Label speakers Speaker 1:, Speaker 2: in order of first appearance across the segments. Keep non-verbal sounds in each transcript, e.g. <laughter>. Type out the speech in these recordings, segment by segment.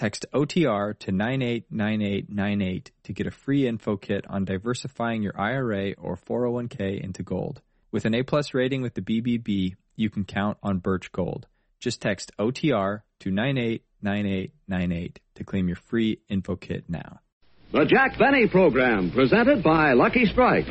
Speaker 1: Text OTR to 989898 to get a free info kit on diversifying your IRA or 401k into gold. With an A plus rating with the BBB, you can count on Birch Gold. Just text OTR to 989898 to claim your free info kit now.
Speaker 2: The Jack Benny Program, presented by Lucky Strike.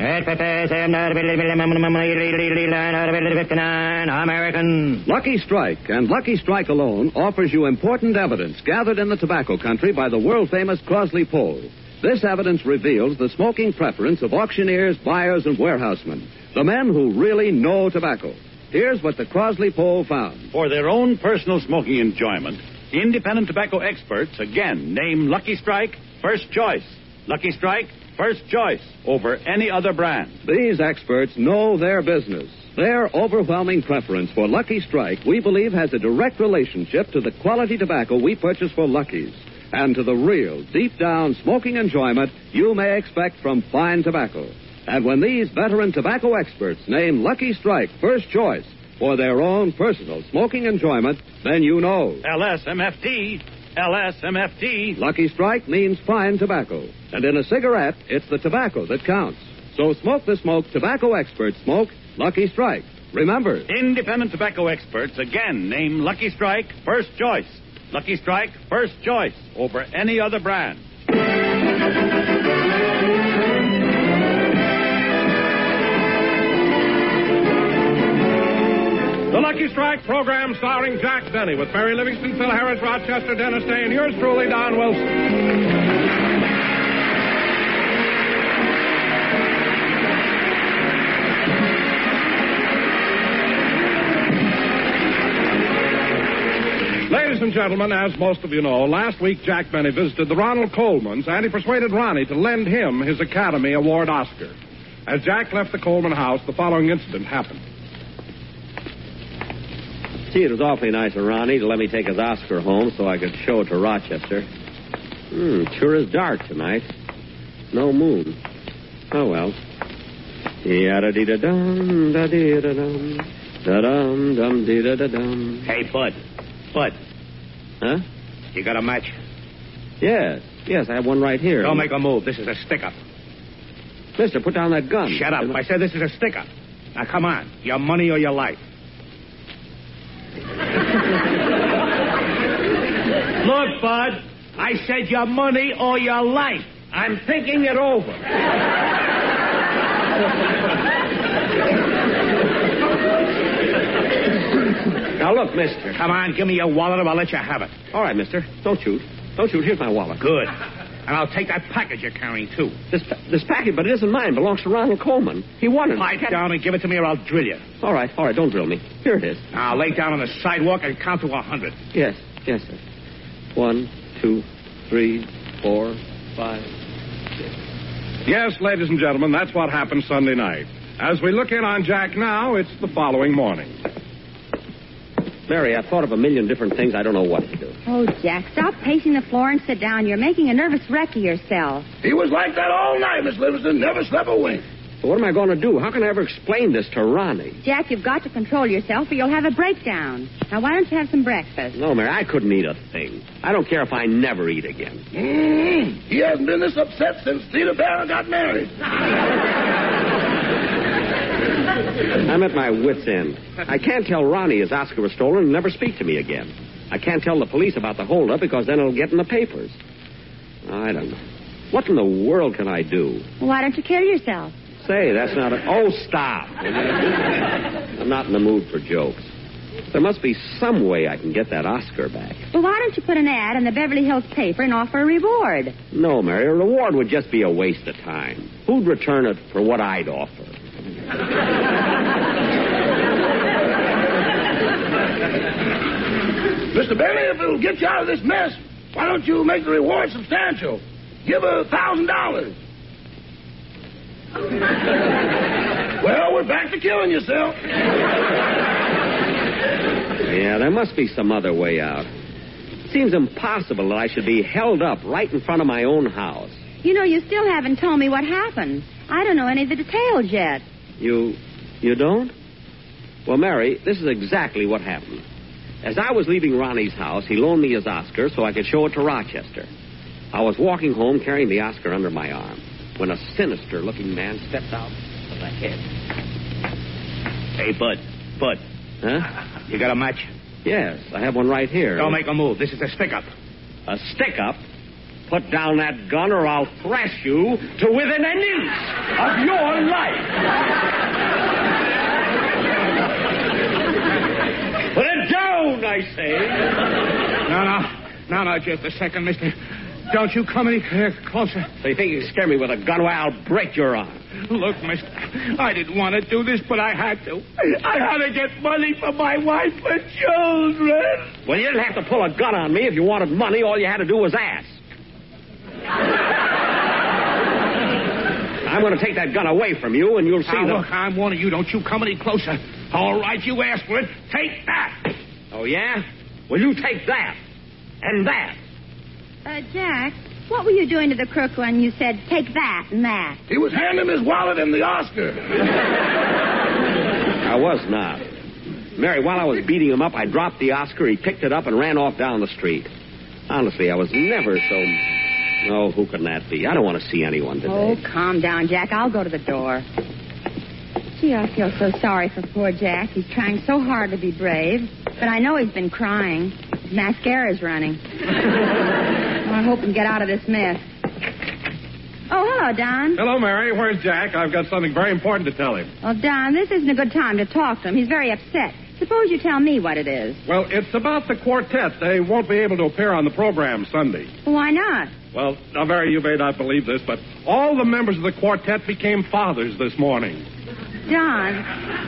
Speaker 3: American.
Speaker 2: Lucky Strike and Lucky Strike alone offers you important evidence gathered in the tobacco country by the world famous Crossley poll. This evidence reveals the smoking preference of auctioneers, buyers, and warehousemen, the men who really know tobacco. Here's what the Crossley poll found.
Speaker 4: For their own personal smoking enjoyment, independent tobacco experts again name Lucky Strike first choice. Lucky Strike first choice over any other brand.
Speaker 2: These experts know their business. Their overwhelming preference for Lucky Strike, we believe, has a direct relationship to the quality tobacco we purchase for Lucky's and to the real, deep down smoking enjoyment you may expect from fine tobacco. And when these veteran tobacco experts name Lucky Strike first choice for their own personal smoking enjoyment, then you know.
Speaker 4: LSMFT. LSMFT.
Speaker 2: Lucky Strike means fine tobacco. And in a cigarette, it's the tobacco that counts. So smoke the smoke tobacco experts smoke Lucky Strike. Remember,
Speaker 4: Independent tobacco experts again name Lucky Strike first choice. Lucky Strike first choice over any other brand.
Speaker 5: The Lucky Strike program starring Jack Benny with Mary Livingstone, Phil Harris, Rochester, Dennis Day, and yours truly, Don Wilson. Ladies and gentlemen, as most of you know, last week Jack Benny visited the Ronald Colmans and he persuaded Ronnie to lend him his Academy Award Oscar. As Jack left the Colman house, the following incident happened.
Speaker 6: Gee, it was awfully nice of Ronnie to let me take his Oscar home so I could show it to Rochester. Hmm, sure is dark tonight. No moon. Oh, well. Yada-dee-da-dum, da-dee-da-dum, da-dum, dum-dee-da-da-dum.
Speaker 3: Hey, Bud. Bud,
Speaker 6: Huh?
Speaker 3: you got a match?
Speaker 6: Yes, yes, I have one right here.
Speaker 3: Don't make a move. This is a stick-up.
Speaker 6: Mister, put down that gun.
Speaker 3: Shut up. I said this is a stick-up. Now, come on. Your money or your life. Look, Bud. I said your money or your life. I'm thinking it over. now, look, mister. Come on, give me your wallet or I'll let you have it.
Speaker 6: All right, mister. Don't shoot. Don't shoot. Here's my wallet.
Speaker 3: Good. And I'll take that package you're carrying, too.
Speaker 6: This, this package, but it isn't mine. It belongs to Ronald Colman. He wanted it.
Speaker 3: Pipe down and give it to me or I'll drill you.
Speaker 6: All right, all right. Don't drill me. Here it is.
Speaker 3: Now, lay down on the sidewalk and count to a hundred.
Speaker 6: Yes, yes, sir. One, two, three, four, five.
Speaker 5: Yes, ladies and gentlemen, that's what happened Sunday night. As we look in on Jack now, it's the following morning.
Speaker 6: Mary, I've thought of a million different things. I don't know what to do.
Speaker 7: Oh, Jack, stop pacing the floor and sit down. You're making a nervous wreck of yourself.
Speaker 8: He was like that all night, Miss Livingstone. Never slept a wink.
Speaker 6: But what am I going to do? How can I ever explain this to Ronnie?
Speaker 7: Jack, you've got to control yourself or you'll have a breakdown. Now, why don't you have some breakfast?
Speaker 6: No, Mary, I couldn't eat a thing. I don't care if I never eat again.
Speaker 8: Mm, he hasn't been this upset since Theda Bara got married. <laughs>
Speaker 6: I'm at my wit's end. I can't tell Ronnie his Oscar was stolen and never speak to me again. I can't tell the police about the holdup because then it'll get in the papers. I don't know. What in the world can I do?
Speaker 7: Why don't you kill yourself?
Speaker 6: Say, that's not a. Oh, stop. <laughs> I'm not in the mood for jokes. There must be some way I can get that Oscar back.
Speaker 7: Well, why don't you put an ad in the Beverly Hills paper and offer a reward?
Speaker 6: No, Mary, a reward would just be a waste of time. Who'd return it for what I'd offer?
Speaker 8: Mr. Bailey, if it'll get you out of this mess, Why don't you make the reward substantial? Give her a thousand dollars. Well, we're back to killing yourself.
Speaker 6: Yeah, there must be some other way out. It seems impossible that I should be held up right in front of my own house.
Speaker 7: You know, you still haven't told me what happened. I don't know any of the details yet.
Speaker 6: You. you don't? Well, Mary, this is exactly what happened. As I was leaving Ronnie's house, he loaned me his Oscar so I could show it to Rochester. I was walking home carrying the Oscar under my arm when a sinister looking man stepped out of the head.
Speaker 3: Hey, Bud. Bud,
Speaker 6: Huh?
Speaker 3: you got a match?
Speaker 6: Yes, I have one right here.
Speaker 3: Don't make a move. This is a stick up.
Speaker 6: A stick up? Put down that gun or I'll thrash you to within an inch of your life. Put it down, I say.
Speaker 3: No, no. No, no, just a second, mister. Don't you come any closer.
Speaker 6: So you think you can scare me with a gun? Well, I'll break your arm.
Speaker 3: Look, mister, I didn't want to do this, but I had to. I had to get money for my wife and children.
Speaker 6: Well, you didn't have to pull a gun on me. If you wanted money, all you had to do was ask. I'm going to take that gun away from you, and you'll see
Speaker 3: Now,
Speaker 6: the...
Speaker 3: look, I'm warning you. Don't you come any closer. All right, you asked for it. Take that.
Speaker 6: Oh, yeah? Well, you take that. And that.
Speaker 7: Uh, Jack, what were you doing to the crook when you said, take that and that?
Speaker 8: He was handing his wallet and the Oscar.
Speaker 6: I was not. Mary, while I was beating him up, I dropped the Oscar. He picked it up and ran off down the street. Honestly, I was never so. Oh, who can that be? I don't want to see anyone today.
Speaker 7: Oh, calm down, Jack. I'll go to the door. Gee, I feel so sorry for poor Jack. He's trying so hard to be brave. But I know he's been crying. His mascara's running. <laughs> I hope we can get out of this mess. Oh, hello, Don.
Speaker 5: Hello, Mary. Where's Jack? I've got something very important to tell him.
Speaker 7: Well, Don, this isn't a good time to talk to him. He's very upset. Suppose you tell me what it is.
Speaker 5: Well, it's about the quartet. They won't be able to appear on the program Sunday.
Speaker 7: Why not?
Speaker 5: Well, now, Mary, you may not believe this, but all the members of the quartet became fathers this morning.
Speaker 7: Don,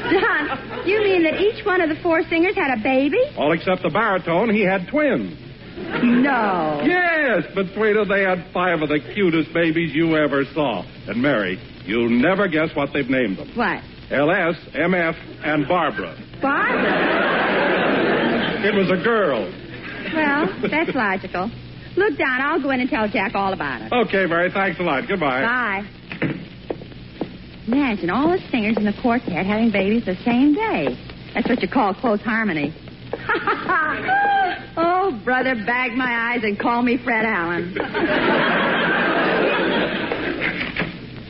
Speaker 7: Don, you mean that each one of the four singers had a baby?
Speaker 5: All except the baritone, he had twins.
Speaker 7: No.
Speaker 5: Yes, between them they had five of the cutest babies you ever saw. And Mary, you'll never guess what they've named them.
Speaker 7: What?
Speaker 5: LS, MF, and Barbara.
Speaker 7: Barbara?
Speaker 5: It was a girl.
Speaker 7: Well, that's logical. Look, Don, I'll go in and tell Jack all about it.
Speaker 5: Okay, Mary, thanks a lot. Goodbye.
Speaker 7: Bye. Imagine all the singers in the quartet having babies the same day. That's what you call close harmony. <laughs> oh, brother, bag my eyes and call me Fred Allen. <laughs>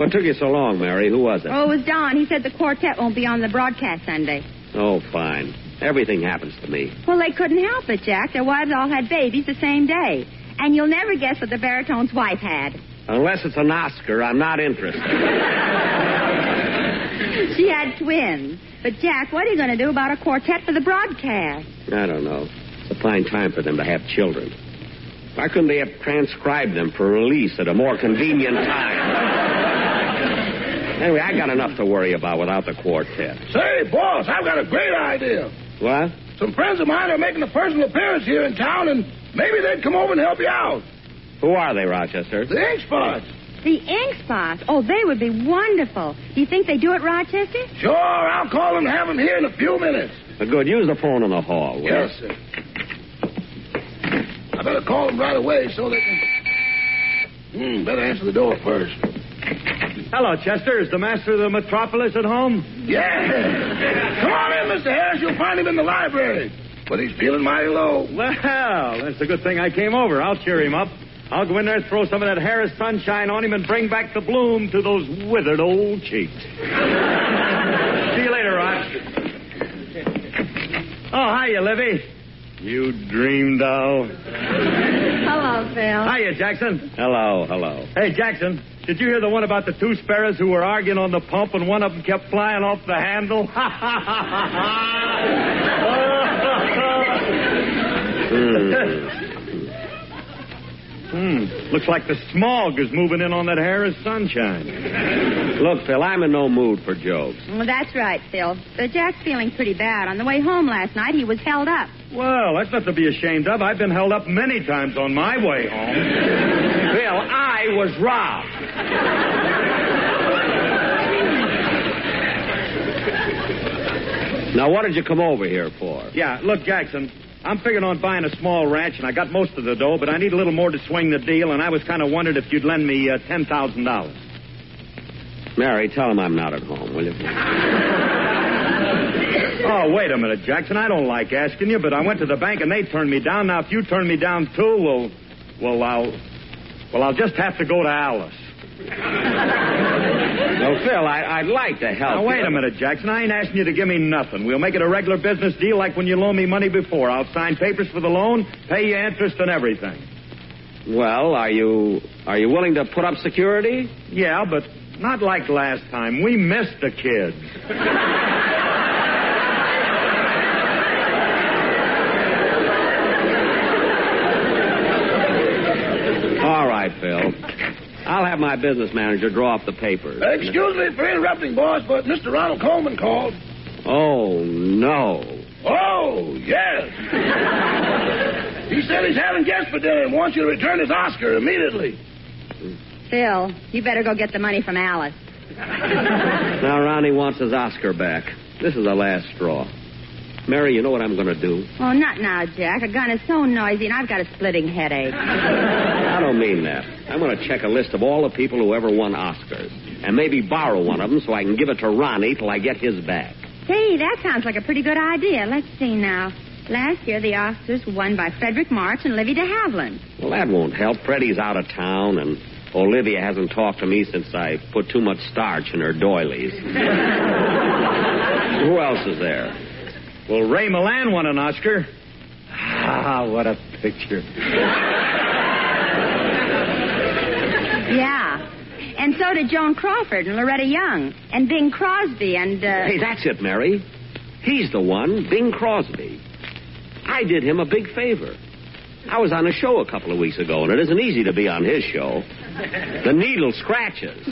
Speaker 6: What took you so long, Mary? Who was it?
Speaker 7: Oh, it was Don. He said the quartet won't be on the broadcast Sunday.
Speaker 6: Oh, fine. Everything happens to me.
Speaker 7: Well, they couldn't help it, Jack. Their wives all had babies the same day. And you'll never guess what the baritone's wife had.
Speaker 6: Unless it's an Oscar, I'm not interested. <laughs>
Speaker 7: She had twins. But, Jack, what are you going to do about a quartet for the broadcast?
Speaker 6: I don't know. It's a fine time for them to have children. Why couldn't they have transcribed them for release at a more convenient time? anyway, I got enough to worry about without the quartet.
Speaker 8: Say, boss, I've got a great idea.
Speaker 6: What?
Speaker 8: Some friends of mine are making a personal appearance here in town, and maybe they'd come over and help you out.
Speaker 6: Who are they, Rochester?
Speaker 8: The ink spots.
Speaker 7: The ink spots. Oh, they would be wonderful. Do you think they do it, Rochester?
Speaker 8: Sure, I'll call them and have them here in a few minutes.
Speaker 6: Good. Use the phone in the hall. will you?
Speaker 8: Yes, sir. I better call them right away so they can. Hmm, better answer the door first.
Speaker 4: Hello, Chester. Is the master of the metropolis at home?
Speaker 8: Yeah. Come on in, Mr. Harris. You'll find him in the library. But he's feeling mighty low.
Speaker 4: Well, that's a good thing I came over. I'll cheer him up. I'll go in there, and throw some of that Harris sunshine on him, and bring back the bloom to those withered old cheeks. <laughs> See you later, Rock. Oh, hiya, Livy. You dream doll.
Speaker 7: Hello, Phil.
Speaker 4: Hiya, Jackson.
Speaker 6: Hello, hello.
Speaker 4: Hey, Jackson, did you hear the one about the two sparrows who were arguing on the pump and one of them kept flying off the handle?
Speaker 6: Hmm. <laughs>
Speaker 4: Hmm. Looks like the smog is moving in on that Harris sunshine.
Speaker 6: Look, Phil, I'm in no mood for jokes.
Speaker 7: Well, that's right, Phil. But Jack's feeling pretty bad. On the way home last night, he was held up.
Speaker 4: Well, that's not to be ashamed of. I've been held up many times on my way home.
Speaker 6: Phil, I was robbed. Now, what did you come over here for?
Speaker 4: Yeah, look, Jackson, I'm figuring on buying a small ranch, and I got most of the dough, but I need a little more to swing the deal, and I was kind of wondering if you'd lend me uh, $10,000.
Speaker 6: Mary, tell him I'm not at home, will you?
Speaker 4: Oh, wait a minute, Jackson. I don't like asking you, but I went to the bank and they turned me down. Now, if you turn me down too, well, well, I'll, well, I'll just have to go to Alice.
Speaker 6: Phil, I, I'd like to help
Speaker 4: Now, wait
Speaker 6: you.
Speaker 4: a minute, Jackson. I ain't asking you to give me nothing. We'll make it a regular business deal like when you loaned me money before. I'll sign papers for the loan, pay you interest and everything.
Speaker 6: Well, are you are you willing to put up security?
Speaker 4: Yeah, but not like last time. We missed the kids. <laughs>
Speaker 6: All right, Phil. I'll have my business manager draw up the papers.
Speaker 8: Excuse me for interrupting, boss, but Mr. Ronald Colman called.
Speaker 6: Oh no.
Speaker 8: Oh, yes. he said he's having guests for dinner and wants you to return his Oscar immediately.
Speaker 7: Phil, you better go get the money from Alice.
Speaker 6: Now Ronnie wants his Oscar back. This is the last straw. Mary, you know what I'm going to do?
Speaker 7: Oh, not now, Jack. A gun is so noisy, and I've got a splitting headache.
Speaker 6: I don't mean that. I'm going to check a list of all the people who ever won Oscars, and maybe borrow one of them so I can give it to Ronnie till I get his back.
Speaker 7: Say, that sounds like a pretty good idea. Let's see now. Last year, the Oscars were won by Fredric March and Livy de Havilland.
Speaker 6: Well, that won't help. Freddie's out of town, and Olivia hasn't talked to me since I put too much starch in her doilies. <laughs> Who else is there?
Speaker 4: Well, Ray Milland won an Oscar. Ah, what a picture.
Speaker 7: Yeah. And so did Joan Crawford and Loretta Young and Bing Crosby and, uh...
Speaker 6: Hey, that's it, Mary. He's the one, Bing Crosby. I did him a big favor. I was on a show a couple of weeks ago, and it isn't easy to be on his show. The needle scratches.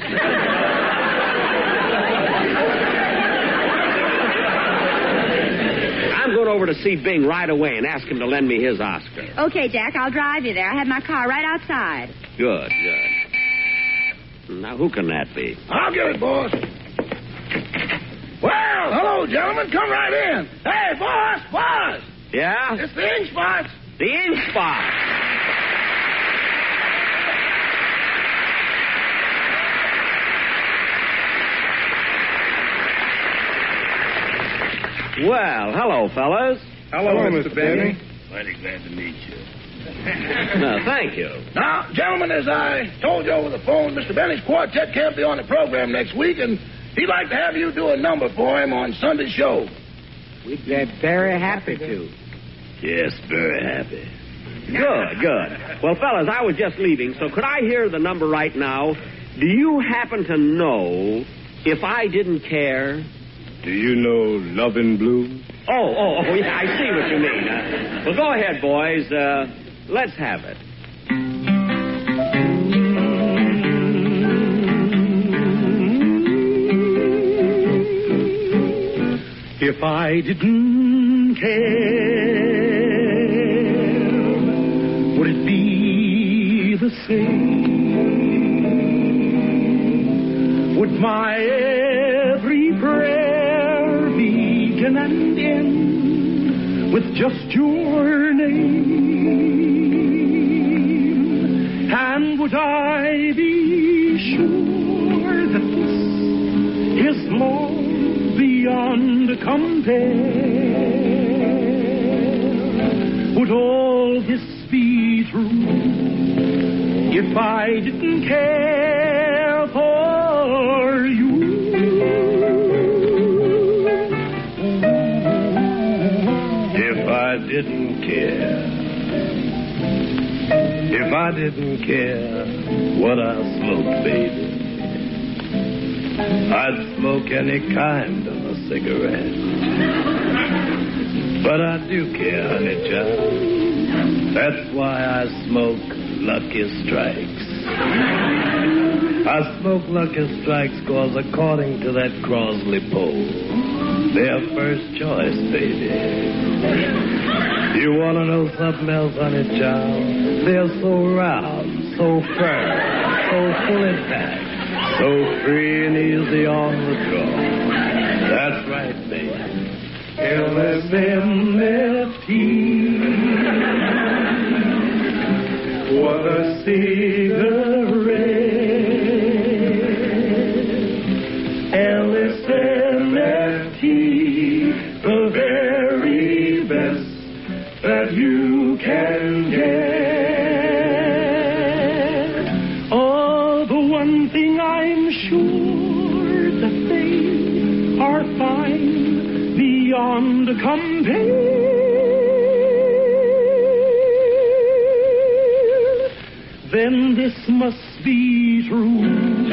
Speaker 6: I'm going over to see Bing right away and ask him to lend me his Oscar.
Speaker 7: Okay, Jack, I'll drive you there. I have my car right outside.
Speaker 6: Good, good. Now, who can that be?
Speaker 8: I'll get it, boss. Well, hello, gentlemen. Come right in. Hey, boss, boss.
Speaker 6: Yeah?
Speaker 8: It's the ink spots.
Speaker 6: The ink spot. Well, hello, fellas.
Speaker 4: Hello, Mr. Benny.
Speaker 8: Mighty glad to meet you. <laughs>
Speaker 6: No, thank you.
Speaker 8: Now, gentlemen, as I told you over the phone, Mr. Benny's quartet can't be on the program next week, and he'd like to have you do a number for him on Sunday's show.
Speaker 9: We'd be very happy to.
Speaker 8: Yes, very happy.
Speaker 6: Good, good. Well, fellas, I was just leaving, so could I hear the number right now? Do you happen to know if I didn't care?
Speaker 8: Do you know Love in Bloom?
Speaker 6: Oh, oh, oh, yeah, I see what you mean. Uh, well, go ahead, boys. Uh, let's have it.
Speaker 10: If I didn't care, would it be the same? Would my begin and end with just your name? And would I be sure that this is love beyond compare. Would all this be true if I didn't care
Speaker 8: didn't care, if I didn't care what I smoked, baby, I'd smoke any kind of a cigarette. But I do care, honey child. That's why I smoke
Speaker 10: Lucky Strikes. I smoke Lucky Strikes cause according to that Crossley poll, they're first choice, baby. You want to know something else, honey child? They're so round, so firm, so full fully packed, so free and easy on the draw. That's right, baby. LSMFT. What a cigarette. Must be true.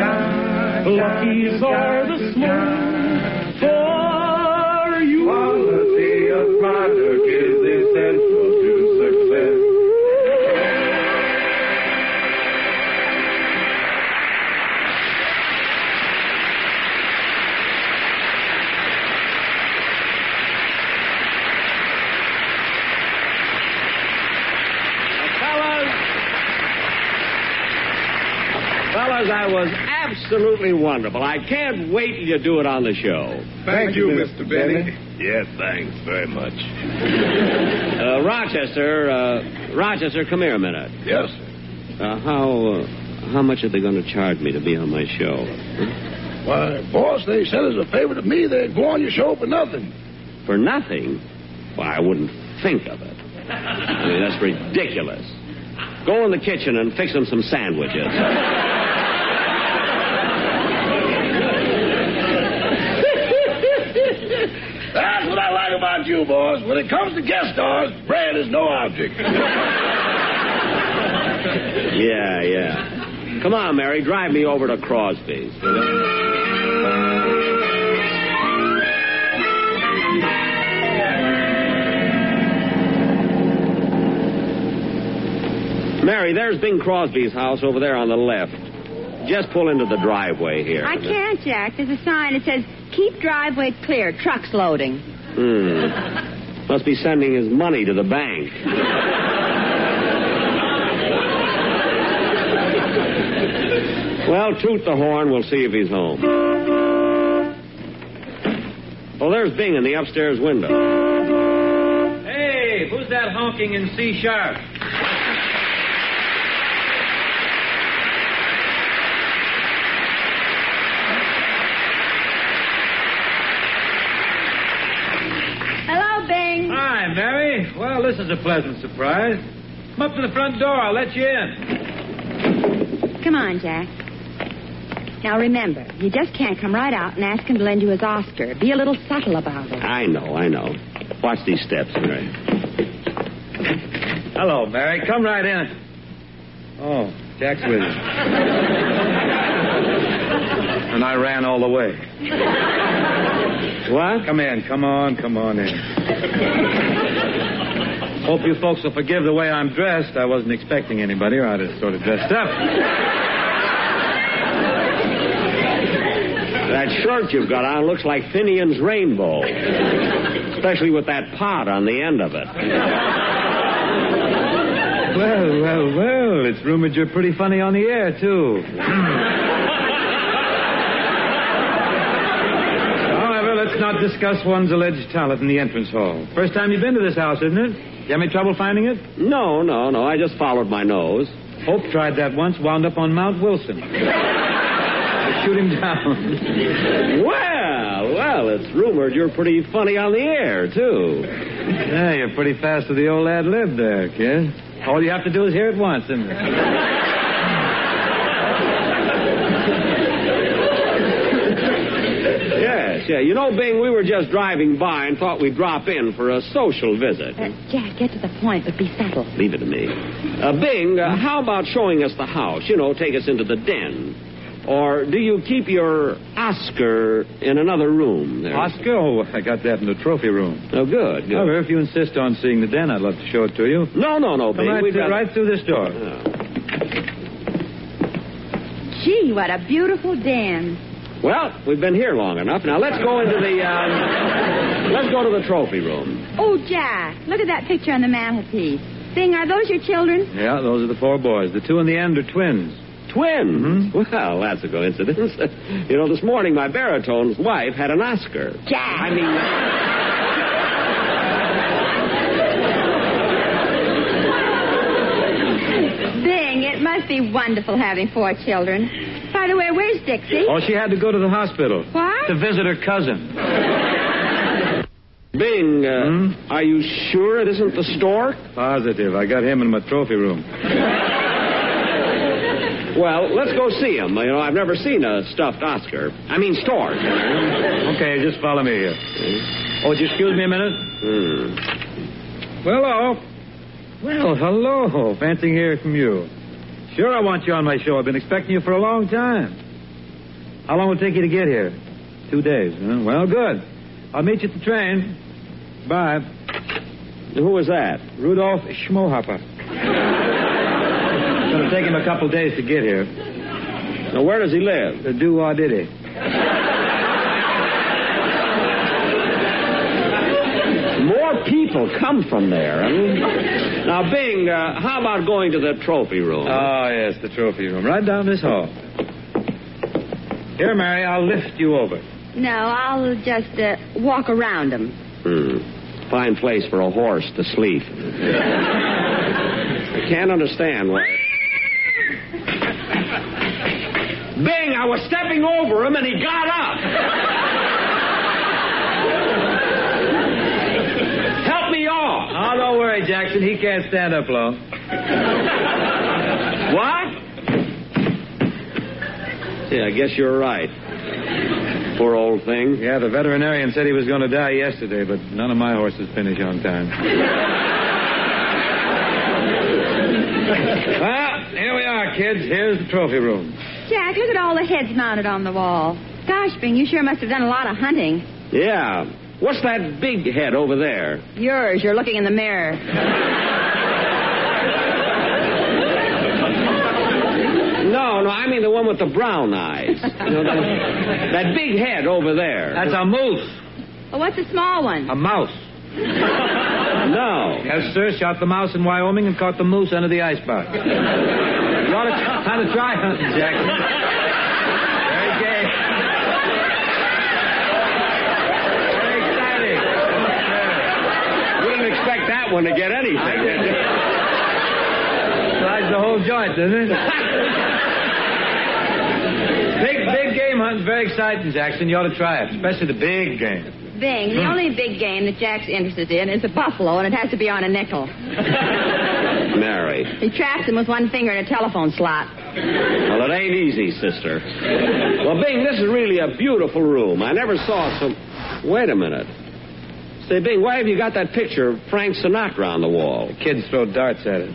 Speaker 10: Luckies are the smoke
Speaker 6: absolutely wonderful. I can't wait till you do it on the show.
Speaker 5: Thank you, Mr. Benny.
Speaker 10: Yes, thanks very much. <laughs>
Speaker 6: Uh, Rochester, uh, Rochester, come here a minute.
Speaker 8: Yes.
Speaker 6: Uh, how uh, how much are they going to charge me to be on my show?
Speaker 8: Why, boss, they said as a favor to me they'd go on your show for nothing.
Speaker 6: For nothing? Why, I wouldn't think of it. I mean, that's ridiculous. Go in the kitchen and fix them some sandwiches. <laughs>
Speaker 8: That's what I like about you, boss. When it comes to guest stars, bread is no object.
Speaker 6: Yeah, yeah. Come on, Mary, drive me over to Crosby's. will you? Mary, there's Bing Crosby's house over there on the left. Just pull into the driveway here.
Speaker 7: I can't, Jack. There's a sign that says, keep driveway clear, trucks loading.
Speaker 6: Hmm. Must be sending his money to the bank. well, toot the horn. We'll see if he's home. Oh, there's Bing in the upstairs window.
Speaker 11: Hey, who's that honking in C sharp?
Speaker 7: Hello, Bing.
Speaker 11: Hi, Mary. Well, this is a pleasant surprise. Come up to the front door. I'll let you in.
Speaker 7: Come on, Jack. Now remember, you just can't come right out and ask him to lend you his Oscar. Be a little subtle about it.
Speaker 6: I know, I know. Watch these steps, Mary.
Speaker 11: Hello, Mary. Come right in. Oh, Jack's with you. <laughs> and I ran all the way.
Speaker 6: What?
Speaker 11: Come in. Come on. Come on in. Hope you folks will forgive the way I'm dressed. I wasn't expecting anybody, or I'd have sort of dressed up.
Speaker 6: That shirt you've got on looks like Finian's rainbow. Especially with that pot on the end of it.
Speaker 11: Well, well, well. It's rumored you're pretty funny on the air, too. Hmm. However, let's not discuss one's alleged talent in the entrance hall. First time you've been to this house, isn't it? You have any trouble finding it?
Speaker 6: No, no, no. I just followed my nose.
Speaker 11: Hope tried that once, wound up on Mount Wilson. <laughs> Shoot him down.
Speaker 6: Well, well, it's rumored you're pretty funny on the air, too.
Speaker 11: Yeah, you're pretty fast with the old ad lib there, kid. All you have to do is hear it once, isn't it? <laughs>
Speaker 6: Yes, yeah. You know, Bing, we were just driving by and thought we'd drop in for a social visit.
Speaker 7: Uh, Jack, get to the point, but be subtle.
Speaker 6: Leave it to me. Uh, Bing, uh, how about showing us the house? You know, take us into the den. Or do you keep your Oscar in another room there?
Speaker 11: Oscar? Oh, I got that in the trophy room.
Speaker 6: Oh, good, good.
Speaker 11: However, if you insist on seeing the den, I'd love to show it to you.
Speaker 6: No, no, no,
Speaker 11: Come
Speaker 6: Bing.
Speaker 11: right,
Speaker 6: We'd
Speaker 11: through,
Speaker 6: rather-
Speaker 11: right through this door.
Speaker 6: Oh.
Speaker 7: Gee, what a beautiful den.
Speaker 6: Well, we've been here long enough. Now let's go into the um, let's go to the trophy room.
Speaker 7: Oh, Jack, look at that picture on the mantelpiece. Bing, are those your children?
Speaker 11: Yeah, those are the four boys. The two in the end are twins.
Speaker 6: Twins? Well, that's a coincidence. <laughs> you know, this morning my baritone's wife had an Oscar.
Speaker 7: Jack.
Speaker 6: I mean,
Speaker 7: Bing, it must be wonderful having four children. By the way, where's Dixie?
Speaker 11: Oh, she had to go to the hospital.
Speaker 7: What?
Speaker 11: To visit her cousin.
Speaker 6: Bing, uh,
Speaker 11: Hmm?
Speaker 6: are you sure it isn't the stork?
Speaker 11: Positive. I got him in my trophy room.
Speaker 6: Well, let's go see him. You know, I've never seen a stuffed Oscar. I mean, stork.
Speaker 11: Okay, just follow me here. Oh, would you excuse me a minute?
Speaker 6: Hmm.
Speaker 11: Well, hello. Well, hello. Fancy hearing from you. Sure, I want you on my show. I've been expecting you for a long time. How long will it take you to get here? Two days. Huh? Well, good. I'll meet you at the train. Bye.
Speaker 6: Who was that?
Speaker 11: Rudolph Schmohopper. It's going to take him a couple days to get here.
Speaker 6: Now, where does he live?
Speaker 11: The do did he?
Speaker 6: More people come from there. I now, Bing, uh, how about going to the trophy room?
Speaker 11: Oh, yes, the trophy room. Right down this hall. Here, Mary, I'll lift you over.
Speaker 7: No, I'll just uh, walk around them.
Speaker 6: Hmm. Fine place for a horse to sleep. I can't understand why. Bing, I was stepping over him and he got up. Help me off.
Speaker 11: Oh, don't worry, Jackson. He can't stand up long.
Speaker 6: What? Yeah, I guess you're right. Poor old thing.
Speaker 11: Yeah, the veterinarian said he was going to die yesterday, but none of my horses finish on time. <laughs> well, here we are, kids. Here's the trophy room.
Speaker 7: Jack, look at all the heads mounted on the wall. Gosh, Bing, you sure must have done a lot of hunting.
Speaker 6: Yeah. What's that big head over there?
Speaker 7: Yours, you're looking in the mirror.
Speaker 6: No, no, I mean the one with the brown eyes. You know, that, that big head over there.
Speaker 11: That's a moose.
Speaker 7: Well, what's the small one?
Speaker 11: A mouse.
Speaker 6: No.
Speaker 11: Yes, sir. Shot the mouse in Wyoming and caught the moose under the icebox. you ought to kind of try hunting, Jackson. Very gay. Very exciting.
Speaker 6: Wouldn't expect that one to get anything. did you?
Speaker 11: Slides the whole joint, doesn't it? <laughs> big, big game hunting's very exciting, Jackson. You ought to try it, especially the big game.
Speaker 7: Bing, the hmm. only big game that Jack's interested in is a buffalo, and it has to be on a nickel. <laughs>
Speaker 6: Mary.
Speaker 7: He traps him with one finger in a telephone slot.
Speaker 6: Well, it ain't easy, sister. Well, Bing, this is really a beautiful room. I never saw some. Wait a minute. Say, Bing, why have you got that picture of Frank Sinatra on the wall?
Speaker 11: The Kids throw darts at it.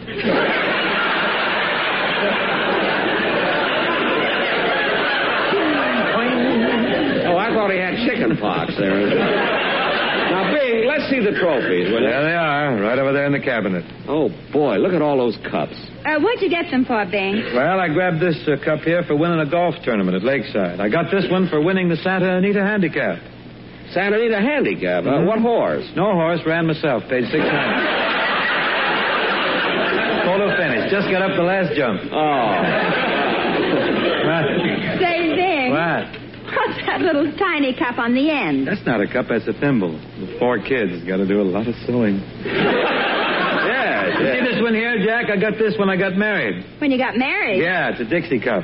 Speaker 6: Oh, I thought he had chicken pox there. Now, Bing, let's see the trophies, will you?
Speaker 11: There they are, right over there in the cabinet.
Speaker 6: Oh, boy, look at all those cups.
Speaker 7: Uh, what'd you get them for, Bing?
Speaker 11: Well, I grabbed this uh, cup here for winning a golf tournament at Lakeside. I got this one for winning the Santa Anita Handicap.
Speaker 6: Santa Anita Handicap. Uh, what horse?
Speaker 11: No horse, ran myself, paid six hundred. Photo finish. Just got up the last jump.
Speaker 6: Oh. <laughs>
Speaker 7: Say, Bing.
Speaker 11: What?
Speaker 7: What's that little tiny cup on the end?
Speaker 11: That's not a cup, that's a thimble. With four kids, got to do a lot of sewing. <laughs>
Speaker 6: Yeah,
Speaker 11: You see this one here, Jack? I got this when I got married.
Speaker 7: When you got married?
Speaker 11: Yeah, it's a Dixie cup.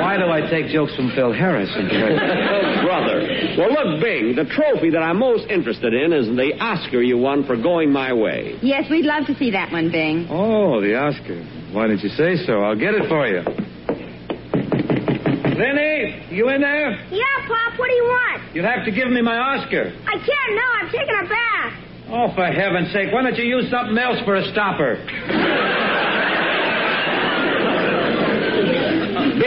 Speaker 11: Why do I take jokes from Phil Harris? <laughs>
Speaker 6: Brother. Well, look, Bing, the trophy that I'm most interested in is the Oscar you won for going my way.
Speaker 7: Yes, we'd love to see that one, Bing.
Speaker 11: Oh, the Oscar. Why didn't you say so? I'll get it for you. Lenny, you in there?
Speaker 12: Yeah, Pop, what do you want?
Speaker 11: You'll have to give me my Oscar.
Speaker 12: I can't now. I'm taking a bath.
Speaker 11: Oh, for heaven's sake, why don't you use something else for a stopper? <laughs>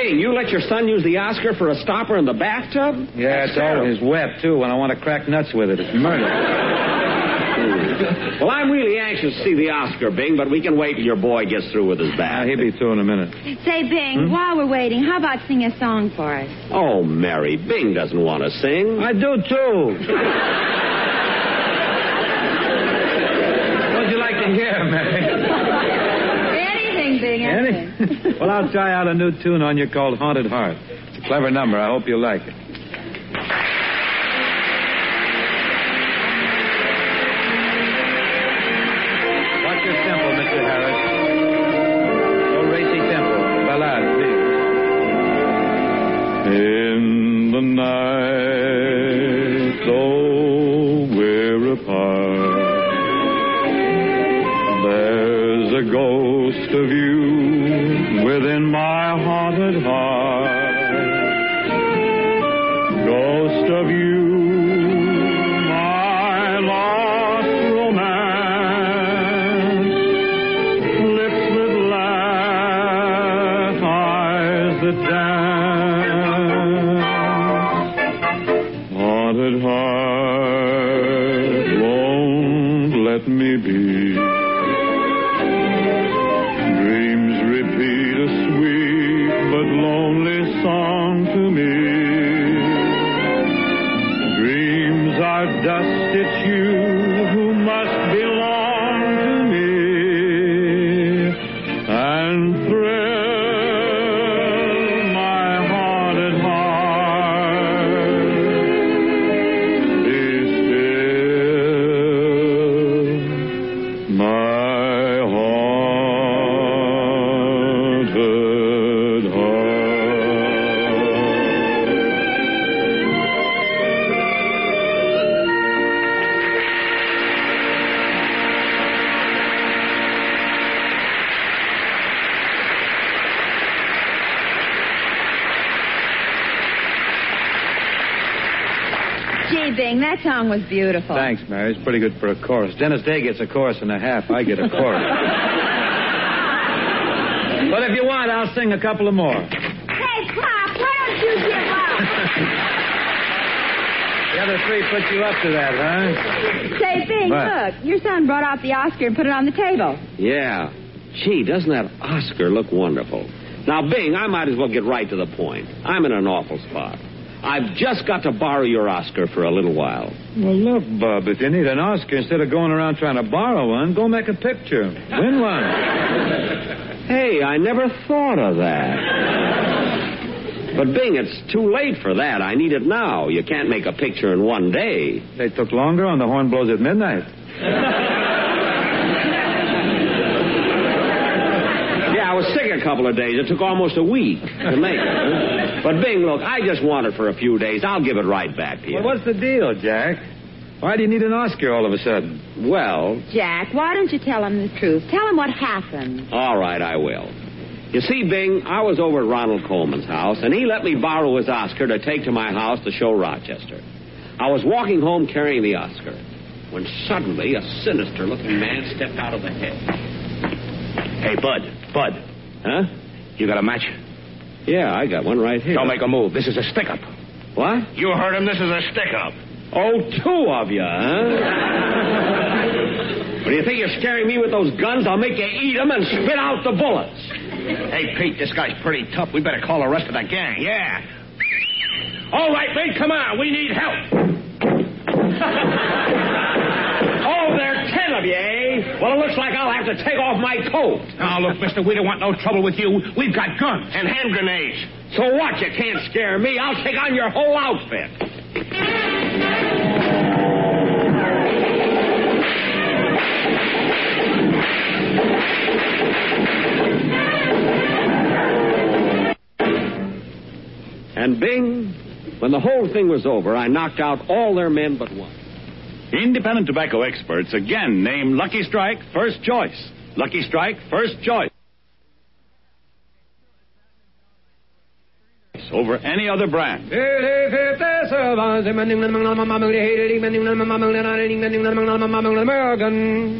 Speaker 6: Bing, you let your son use the Oscar for a stopper in the bathtub?
Speaker 11: Yeah,
Speaker 6: That's
Speaker 11: it's always wet, too, when I want to crack nuts with it. It's murder. <laughs>
Speaker 6: Well, I'm really anxious to see the Oscar, Bing, but we can wait till your boy gets through with his bath.
Speaker 11: he'll be through in a minute.
Speaker 7: Say, Bing,
Speaker 11: Hmm?
Speaker 7: while we're waiting, how about sing a song for us?
Speaker 6: Oh, Mary, Bing doesn't want to sing.
Speaker 11: I do, too. <laughs> What'd you like to hear, Mary?
Speaker 7: Anything, Bing, anything.
Speaker 11: Any? Well, I'll try out a new tune on you called Haunted Heart. It's a clever number. I hope you'll like it.
Speaker 7: Gee, Bing, that song was beautiful.
Speaker 11: Thanks, Mary. It's pretty good for a chorus. Dennis Day gets a chorus and a half. I get a chorus. <laughs> but if you want, I'll sing a couple of more.
Speaker 12: Hey, Pop, why don't you give up? <laughs>
Speaker 11: The other three put you up to that, huh?
Speaker 7: Say, Bing,
Speaker 6: What?
Speaker 7: look, your son brought out the Oscar and put it on the table.
Speaker 6: Yeah. Gee, doesn't that Oscar look wonderful? Now, Bing, I might as well get right to the point. I'm in an awful spot. I've just got to borrow your Oscar for a little while.
Speaker 11: Well, look, Bub, if you need an Oscar, instead of going around trying to borrow one, go make a picture. Win one. <laughs>
Speaker 6: Hey, I never thought of that. But Bing, it's too late for that. I need it now. You can't make a picture in one day.
Speaker 11: They took longer on the horn blows at midnight. <laughs>
Speaker 6: Yeah, I was sick a couple of days. It took almost a week to make it. But Bing, look, I just want it for a few days. I'll give it right back to you.
Speaker 11: Well, what's the deal, Jack? Why do you need an Oscar all of a sudden?
Speaker 6: Well,
Speaker 7: Jack, why don't you tell him the truth? Tell him what happened.
Speaker 6: all right, I will. You see, Bing, I was over at Ronald Colman's house, and he let me borrow his Oscar to take to my house to show Rochester. I was walking home carrying the Oscar when suddenly a sinister looking man stepped out of the hedge.
Speaker 3: Hey, Bud, Bud.
Speaker 6: Huh?
Speaker 3: You got a match?
Speaker 6: Yeah, I got one right here.
Speaker 3: Don't make a move. This is a stick up.
Speaker 6: What?
Speaker 3: You heard him. This is a stick up.
Speaker 6: Oh, two of you, huh? <laughs> What do you think you're scaring me with those guns? I'll make you eat them and spit out the bullets.
Speaker 3: Hey, Pete, this guy's pretty tough. We better call the rest of the gang. Yeah. All right, Pete, come on. We need help. <laughs>
Speaker 6: Oh, there are ten of you, eh? Well, it looks like I'll have to take off my coat.
Speaker 3: Now, look, mister, we don't want no trouble with you. We've got guns and hand grenades.
Speaker 6: So what? You can't scare me. I'll take on your whole outfit. And Bing, when the whole thing was over, I knocked out all their men but one.
Speaker 13: Independent tobacco experts again name Lucky Strike first choice. Lucky Strike first choice. over any other brand.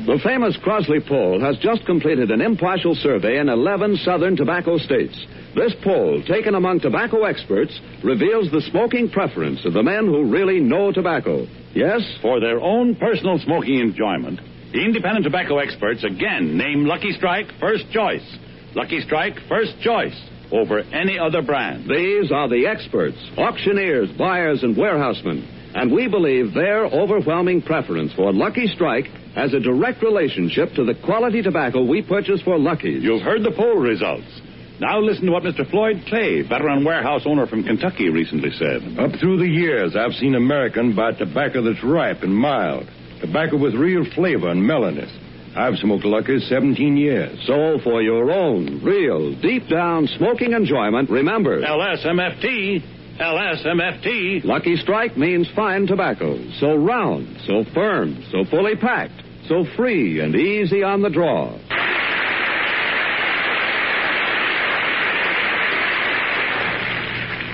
Speaker 2: The famous Crossley poll has just completed an impartial survey in 11 southern tobacco states. This poll, taken among tobacco experts, reveals the smoking preference of the men who really know tobacco. Yes?
Speaker 13: For their own personal smoking enjoyment, the independent tobacco experts again name Lucky Strike first choice. Lucky Strike first choice over any other brand.
Speaker 2: These are the experts, auctioneers, buyers, and warehousemen. And we believe their overwhelming preference for Lucky Strike has a direct relationship to the quality tobacco we purchase for Lucky's.
Speaker 13: You've heard the poll results. Now listen to what Mr. Floyd Clay, veteran warehouse owner from Kentucky, recently said.
Speaker 14: Up through the years, I've seen American buy tobacco that's ripe and mild. Tobacco with real flavor and mellowness. I've smoked Lucky's 17 years.
Speaker 2: So for your own, real, deep down smoking enjoyment, remember...
Speaker 13: LSMFT. LSMFT.
Speaker 2: Lucky Strike means fine tobacco. So round, so firm, so fully packed, so free and easy on the draw.